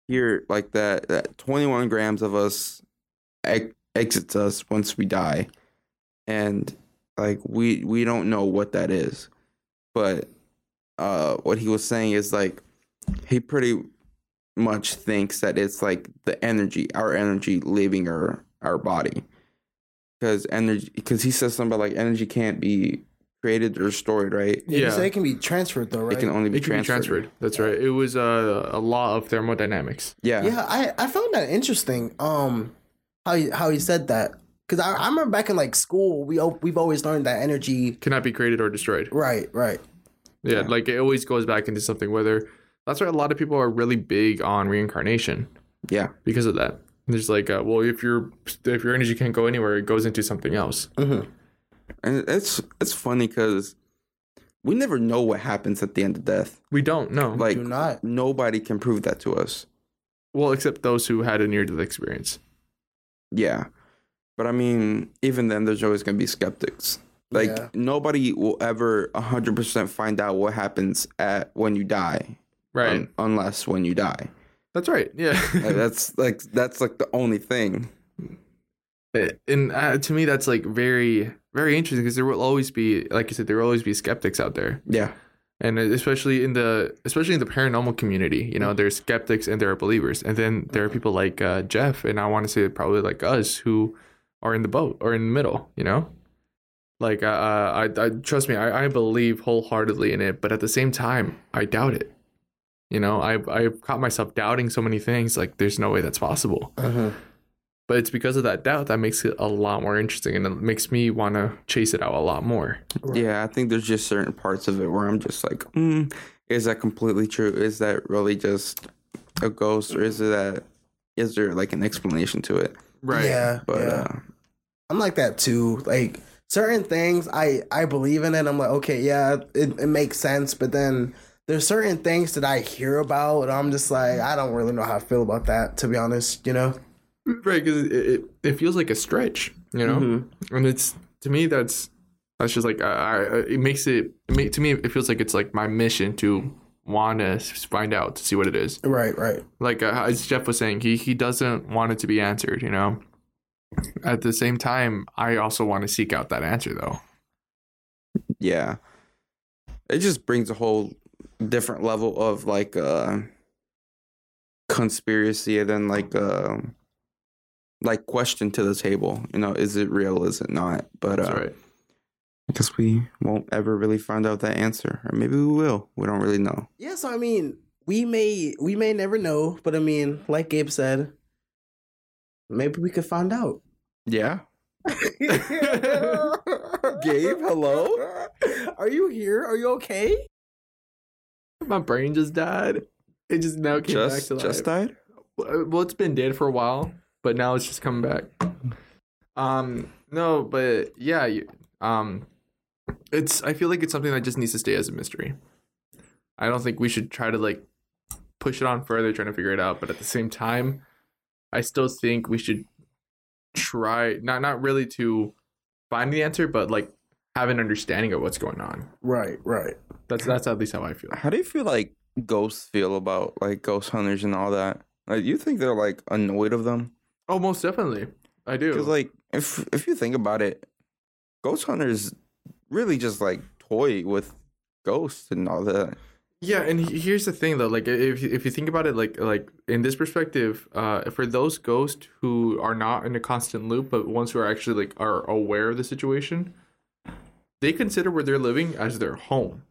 hear like that that 21 grams of us ex- exits us once we die. And like we we don't know what that is. But uh what he was saying is like he pretty much thinks that it's like the energy our energy leaving our our body because energy because he says something about like energy can't be created or stored right Yeah. You Yeah. say it can be transferred though, right? it can only be It can be transferred. transferred. That's right. It was uh, a law of thermodynamics. yeah yeah, I, I found that interesting. Um, how he, how he said that because I, I remember back in like school we al- we've always learned that energy. Cannot be created or destroyed. Right, right. Yeah, Yeah. like it always goes back into something. Whether that's why a lot of people are really big on reincarnation yeah because of that. There's like, uh, well, if your if your energy can't go anywhere, it goes into something else. Mm-hmm. and it's it's funny because we never know what happens at the end of death We don't know. like Do not. nobody can prove that to us well, except those who had a near death experience. Yeah. But I mean, even then, there's always going to be skeptics. Like, Yeah. nobody will ever 100% find out what happens at when you die. Right. un- unless when you die. that's right. Yeah. Like, that's like, that's like the only thing. and uh, to me, that's like very very interesting because there will always be, like you said, there will always be skeptics out there. Yeah. and especially in the especially in the paranormal community you know there's skeptics and there are believers and then there are people like uh, jeff and i want to say probably like us who are in the boat or in the middle you know like uh, I, I trust me I, I believe wholeheartedly in it but at the same time i doubt it you know i've i've caught myself doubting so many things like there's no way that's possible Mm-hmm. but it's because of that doubt that makes it a lot more interesting and it makes me want to chase it out a lot more Yeah. I think there's just certain parts of it where I'm just like, mm, is that completely true? Is that really just a ghost or is it that, is there like an explanation to it? Right. Yeah, But yeah. uh, I'm like that too. Like certain things, I I believe in it. I'm like, okay, yeah, it, it makes sense. But then there's certain things that I hear about, and I'm just like, I don't really know how I feel about that. To be honest, you know. Right, because it, it it feels like a stretch, you know, Mhm. and it's to me that's that's just like I, I it makes it, it make, to me it feels like it's like my mission to want to find out to see what it is. Right, right. Like uh, as Jeff was saying, he he doesn't want it to be answered, you know. At the same time, I also want to seek out that answer though. yeah, it just brings a whole different level of like uh conspiracy and then like uh like question to the table. You know, is it real? Is it not? But That's uh, right. I guess we won't ever really find out that answer, or maybe we will. We don't really know. Yeah, so I mean, we may we may never know, but I mean, like Gabe said, maybe we could find out. Yeah. Gabe, hello? Are you here? Are you okay? My brain just died. It just now came back Just to life. just died. well it's been dead for a while but now it's just coming back um no but yeah you- um it's i feel like it's something that just needs to stay as a mystery i don't think we should try to like push it on further trying to figure it out but at the same time i still think we should try not not really to find the answer but like have an understanding of what's going on Right, right. that's that's at least how i feel How do you feel like ghosts feel about like ghost hunters and all that? Like, you think they're like annoyed of them? oh most definitely i do Because like, if if you think about it, ghost hunters really just like toy with ghosts and all that. Yeah, and here's the thing though, like if if you think about it, like like in this perspective, uh, for those ghosts who are not in a constant loop, but ones who are actually like are aware of the situation, they consider where they're living as their home.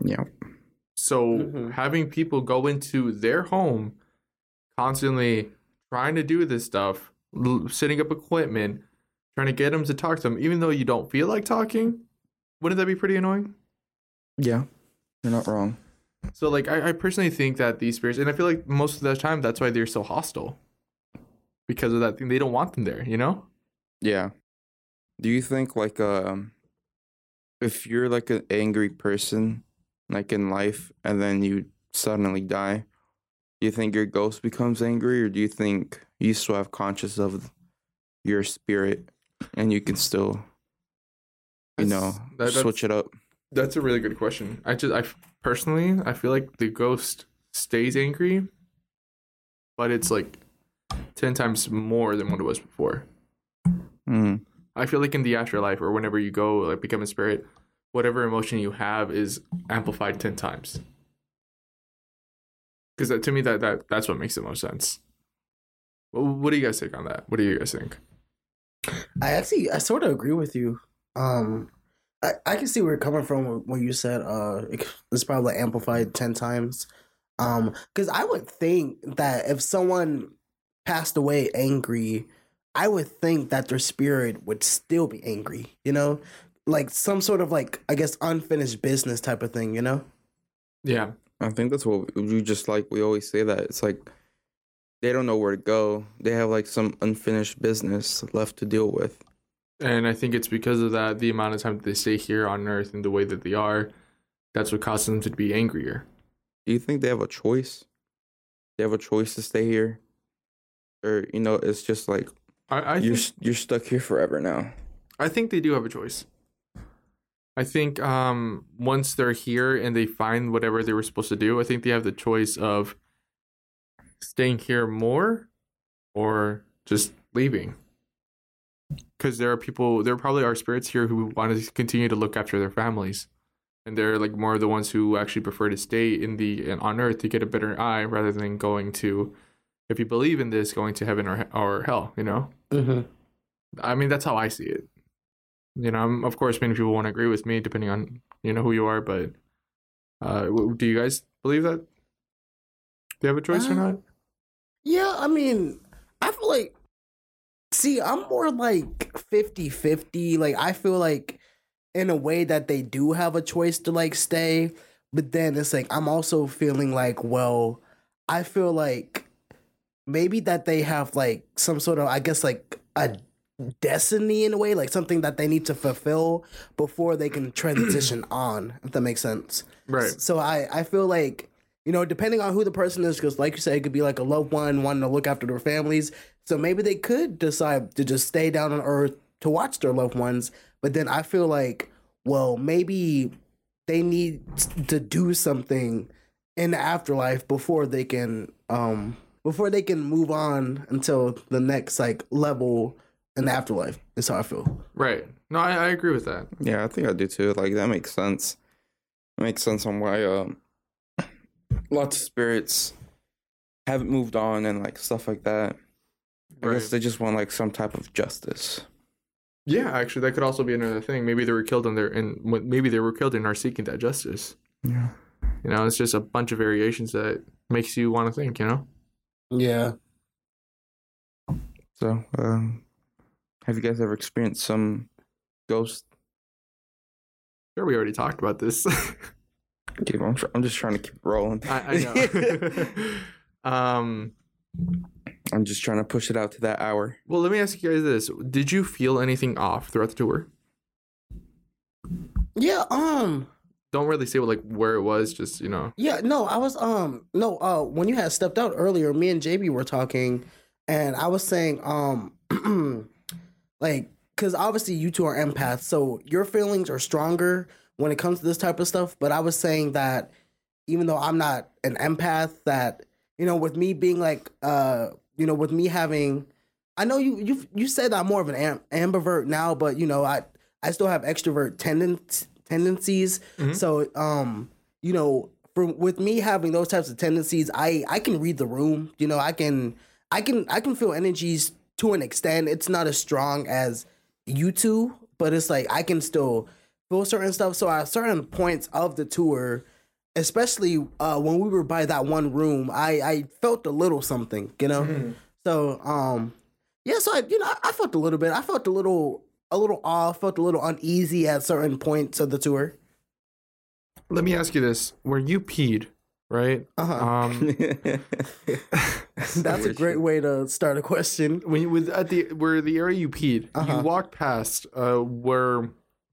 Yeah. So Mhm. having people go into their home, constantly trying to do this stuff, l- setting up equipment, trying to get them to talk to them, even though you don't feel like talking, wouldn't that be pretty annoying? Yeah. You're not wrong. So like I, I personally think that these spirits and I feel like most of the time that's why they're so hostile. Because of that thing. They don't want them there, you know? Yeah. Do you think like um if you're like an angry person like in life and then you suddenly die, do you think your ghost becomes angry or do you think you still have conscious of your spirit and you can still you know that- switch it up? That's a really good question. I just I personally I feel like the ghost stays angry, but it's like ten times more than what it was before. Mm. I feel like in the afterlife or whenever you go like become a spirit, whatever emotion you have is amplified ten times. Because to me that, that that's what makes the most sense. Well, what do you guys think on that? What do you guys think? I actually I sort of agree with you. Um I, I can see where you're coming from when you said uh it's probably amplified ten times. Um because I would think that if someone passed away angry, I would think that their spirit would still be angry, you know? Like some sort of like I guess unfinished business type of thing, you know? Yeah, I think that's what we just like we always say that it's like they don't know where to go. They have like some unfinished business left to deal with. and I think it's because of that the amount of time that they stay here on Earth and the way that they are, that's what causes them to be angrier. Do you think they have a choice? They have a choice to stay here, or you know, it's just like I, I you're think, you're stuck here forever now. I think they do have a choice. I think um, once they're here and they find whatever they were supposed to do, I think they have the choice of staying here more or just leaving. Because there are people, there probably are spirits here who want to continue to look after their families, and they're like more of the ones who actually prefer to stay in the on Earth to get a better eye rather than going to, if you believe in this, going to heaven or or hell. You know. Mm-hmm. I mean, that's how I see it. You know, I'm, of course, many people won't agree with me, depending on you know who you are. But uh, w- do you guys believe that? Do you have a choice or Uh, not? Yeah, I mean, I feel like see, I'm more like 50-50. Like I feel like in a way that they do have a choice to like stay, but then it's like I'm also feeling like, well, I feel like maybe that they have like some sort of I guess like a destiny in a way, like something that they need to fulfill before they can transition on. If that makes sense. Right. So I I feel like you know depending on who the person is, because like you said, it could be like a loved one wanting to look after their families. So maybe they could decide to just stay down on Earth to watch their loved ones. But then I feel like, well, maybe they need to do something in the afterlife before they can um before they can move on until the next like level in the afterlife. Is how I feel. Right. No, I, I agree with that. Yeah, I think I do too. Like that makes sense. It makes sense on why um lots of spirits haven't moved on and like stuff like that. I guess they just want like some type of justice. Yeah, actually, that could also be another thing. Maybe they were killed in their and maybe they were killed and are seeking that justice. Yeah. You know, it's just a bunch of variations that makes you want to think. You know. Yeah. So, um have you guys ever experienced some ghost? Sure, we already talked about this. Keep on. I'm just trying to keep rolling. I, I know. um. I'm just trying to push it out to that hour. Well, let me ask you guys this: Did you feel anything off throughout the tour? Yeah, um Don't really say what like where it was. Just you know. Yeah, no, I was um no, uh when you had stepped out earlier, me and JB were talking and I was saying um like cuz obviously you two are empaths, so your feelings are stronger when it comes to this type of stuff, but I was saying that even though I'm not an empath that you know with me being like uh you know with me having I know you you you said that I'm more of an am- ambivert now, but you know I I still have extrovert tenden- tendencies. Mhm. So um you know for with me having those types of tendencies, I I can read the room. You know, I can I can I can feel energies to an extent. It's not as strong as you two, but it's like I can still feel certain stuff. So at certain points of the tour, especially uh, when we were by that one room, I I felt a little something. You know, so um yeah. So I you know I felt a little bit. I felt a little a little off. Felt a little uneasy at certain points of the tour. Let me ask you this: Where you peed, right? Uh-huh. Um, That's a great way to start a question. when you was at the where the area you peed, Uh-huh. you walked past uh where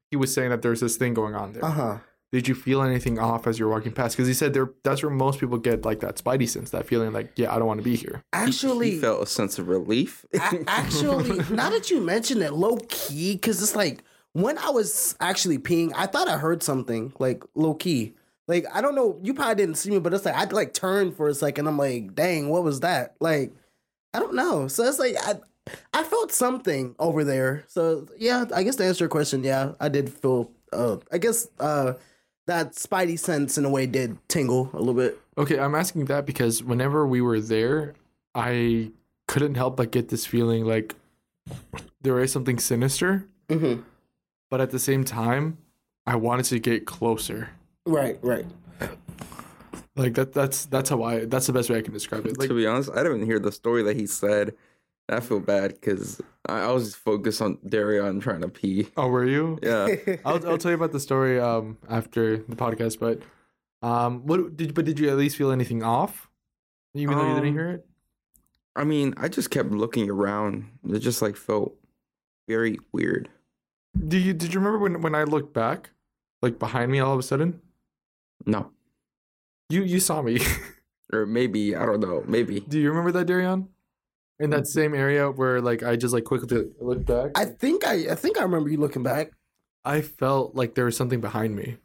he was saying that there's this thing going on there. Uh huh. Did you feel anything off as you're walking past? Because he said there that's where most people get like that spidey sense, that feeling like, yeah, I don't want to be here. Actually, he felt a sense of relief. A- actually, now that you mention it, low key, because it's like when I was actually peeing, I thought I heard something like low key. Like I don't know, you probably didn't see me, but it's like I like turned for a second. I'm like, dang, what was that? Like, I don't know. So it's like I, I felt something over there. So yeah, I guess to answer your question, yeah, I did feel. Uh, I guess uh, that spidey sense in a way did tingle a little bit. Okay, I'm asking that because whenever we were there, I couldn't help but get this feeling like there is something sinister, Mm-hmm. but at the same time, I wanted to get closer. Right, right. Like that that's that's how I that's the best way I can describe it. Like to be honest, I didn't hear the story that he said. I feel bad because I, I was just focused on Darion trying to pee. Oh, were you? Yeah. I'll I'll tell you about the story um after the podcast, but um what did but did you at least feel anything off? Even though you didn't Um, hear it? I mean, I just kept looking around. It just like felt very weird. Do you did you remember when when I looked back? Like behind me all of a sudden? No. You you saw me. Or maybe, I don't know. Maybe. Do you remember that, Darion? In that same area where like I just like quickly looked back. I think I, I think I remember you looking back. I felt like there was something behind me.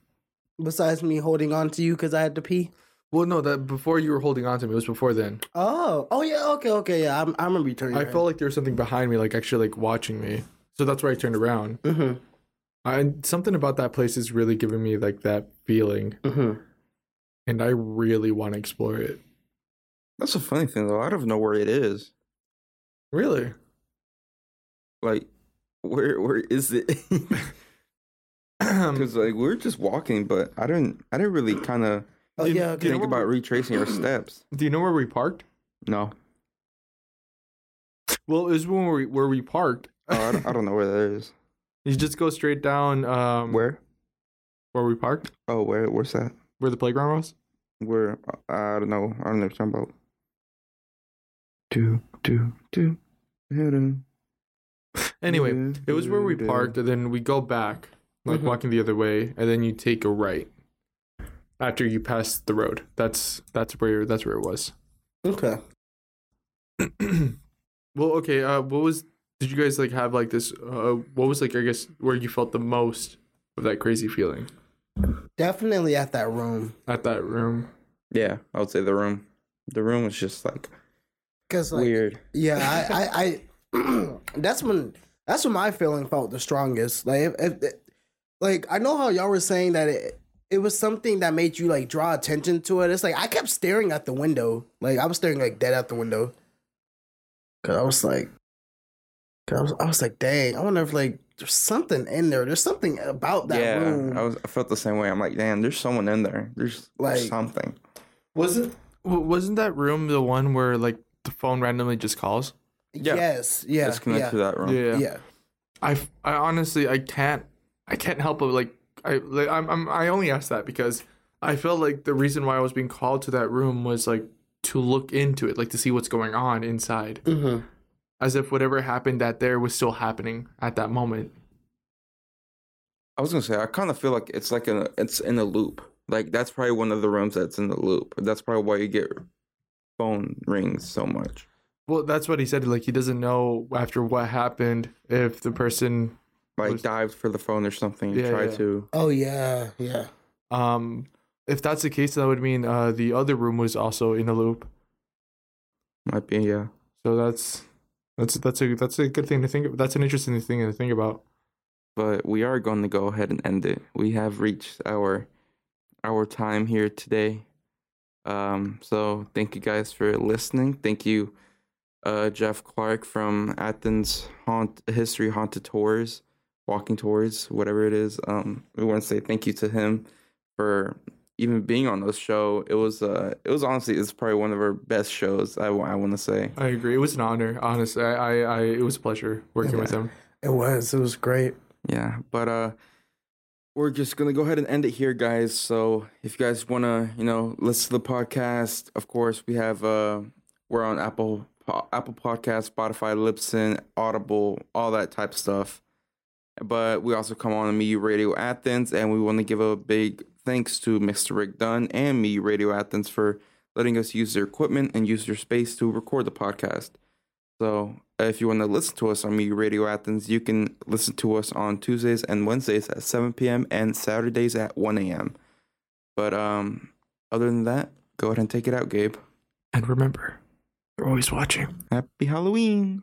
Besides me holding on to you because I had to pee. Well, no, that before you were holding on to me, it was before then. Oh, oh yeah, okay, okay, yeah. I, I remember you turning. I felt like there was something behind me, like actually like watching me. So that's where I turned around. Mm-hmm. I something about that place is really giving me like that feeling, Mm-hmm. and I really want to explore it. That's a funny thing though. I don't know where it is. Really? Like, where where is it? Because like we're just walking, but I didn't I didn't really kind of Oh yeah, do you okay. think about retracing our steps. Do you know where we parked? No, Well, it was when we where we parked. oh, I, don't, I don't know where that is. You just go straight down. Um, Where? where we parked? Oh, where? Where's that? Where the playground was? Where? I don't know. I don't know what you're talking about. Do, do, do. Anyway, it was where we parked, and then we go back, like Mhm. walking the other way, and then you take a right after you pass the road. That's that's where that's where it was. Okay. well, okay. Uh, what was? Did you guys like have like this? Uh, what was like? I guess where you felt the most of that crazy feeling Definitely at that room. at that room. Yeah, I would say the room. The room was just like Cause like weird. Yeah, I, I, I that's when that's when my feeling felt the strongest. Like, if, if, like I know how y'all were saying that it it was something that made you like draw attention to it. It's like I kept staring at the window, like I was staring like dead at the window, cause I was like, cause I was, I was like, dang, I wonder if like there's something in there. There's something about that yeah, room. I was. I felt the same way. I'm like, damn, there's someone in there. There's Like- something. Wasn't wasn't that room the one where like the phone randomly just calls? Yeah. Yes, yeah, It's connected yeah, to that room. yeah. Yeah. I I honestly I can't I can't help but like I like I'm, I'm I only asked that because I felt like the reason why I was being called to that room was like to look into it, like to see what's going on inside, hmm as if whatever happened that there was still happening at that moment. I was gonna say, I kind of feel like it's like a, it's in a loop. Like that's probably one of the rooms that's in the loop. That's probably why you get phone rings so much. Well, that's what he said. Like he doesn't know after what happened if the person Like Was- dived for the phone or something. Yeah, try yeah. to. Oh yeah, yeah. um if that's the case that would mean uh the other room was also in a loop. Might be yeah. So that's that's that's a that's a good thing to think. That's an interesting thing to think about. But we are going to go ahead and end it. We have reached our our time here today. Um, so thank you guys for listening. Thank you, uh, Jeff Clarke from Athens Haunt History Haunted Tours, Walking Tours, whatever it is. Um, we want to say thank you to him for even being on this show. It was uh, it was honestly it's probably one of our best shows. I, I want to say. I agree. It was an honor. Honestly, I, I, I it was a pleasure working with him. It was. It was great. Yeah, but uh we're just gonna go ahead and end it here, guys. So if you guys wanna, you know, listen to the podcast, of course we have uh we're on Apple Apple Podcast, Spotify, Libsyn, Audible, all that type of stuff. But we also come on Me Radio Athens, and we want to give a big thanks to Mr. Rick Dunn and Me Radio Athens for letting us use their equipment and use their space to record the podcast. So if you want to listen to us on Me Radio Athens, you can listen to us on Tuesdays and Wednesdays at 7 p.m. and Saturdays at 1 a.m. But um, other than that, go ahead and take it out, Gabe. And remember, they're always watching. Happy Halloween.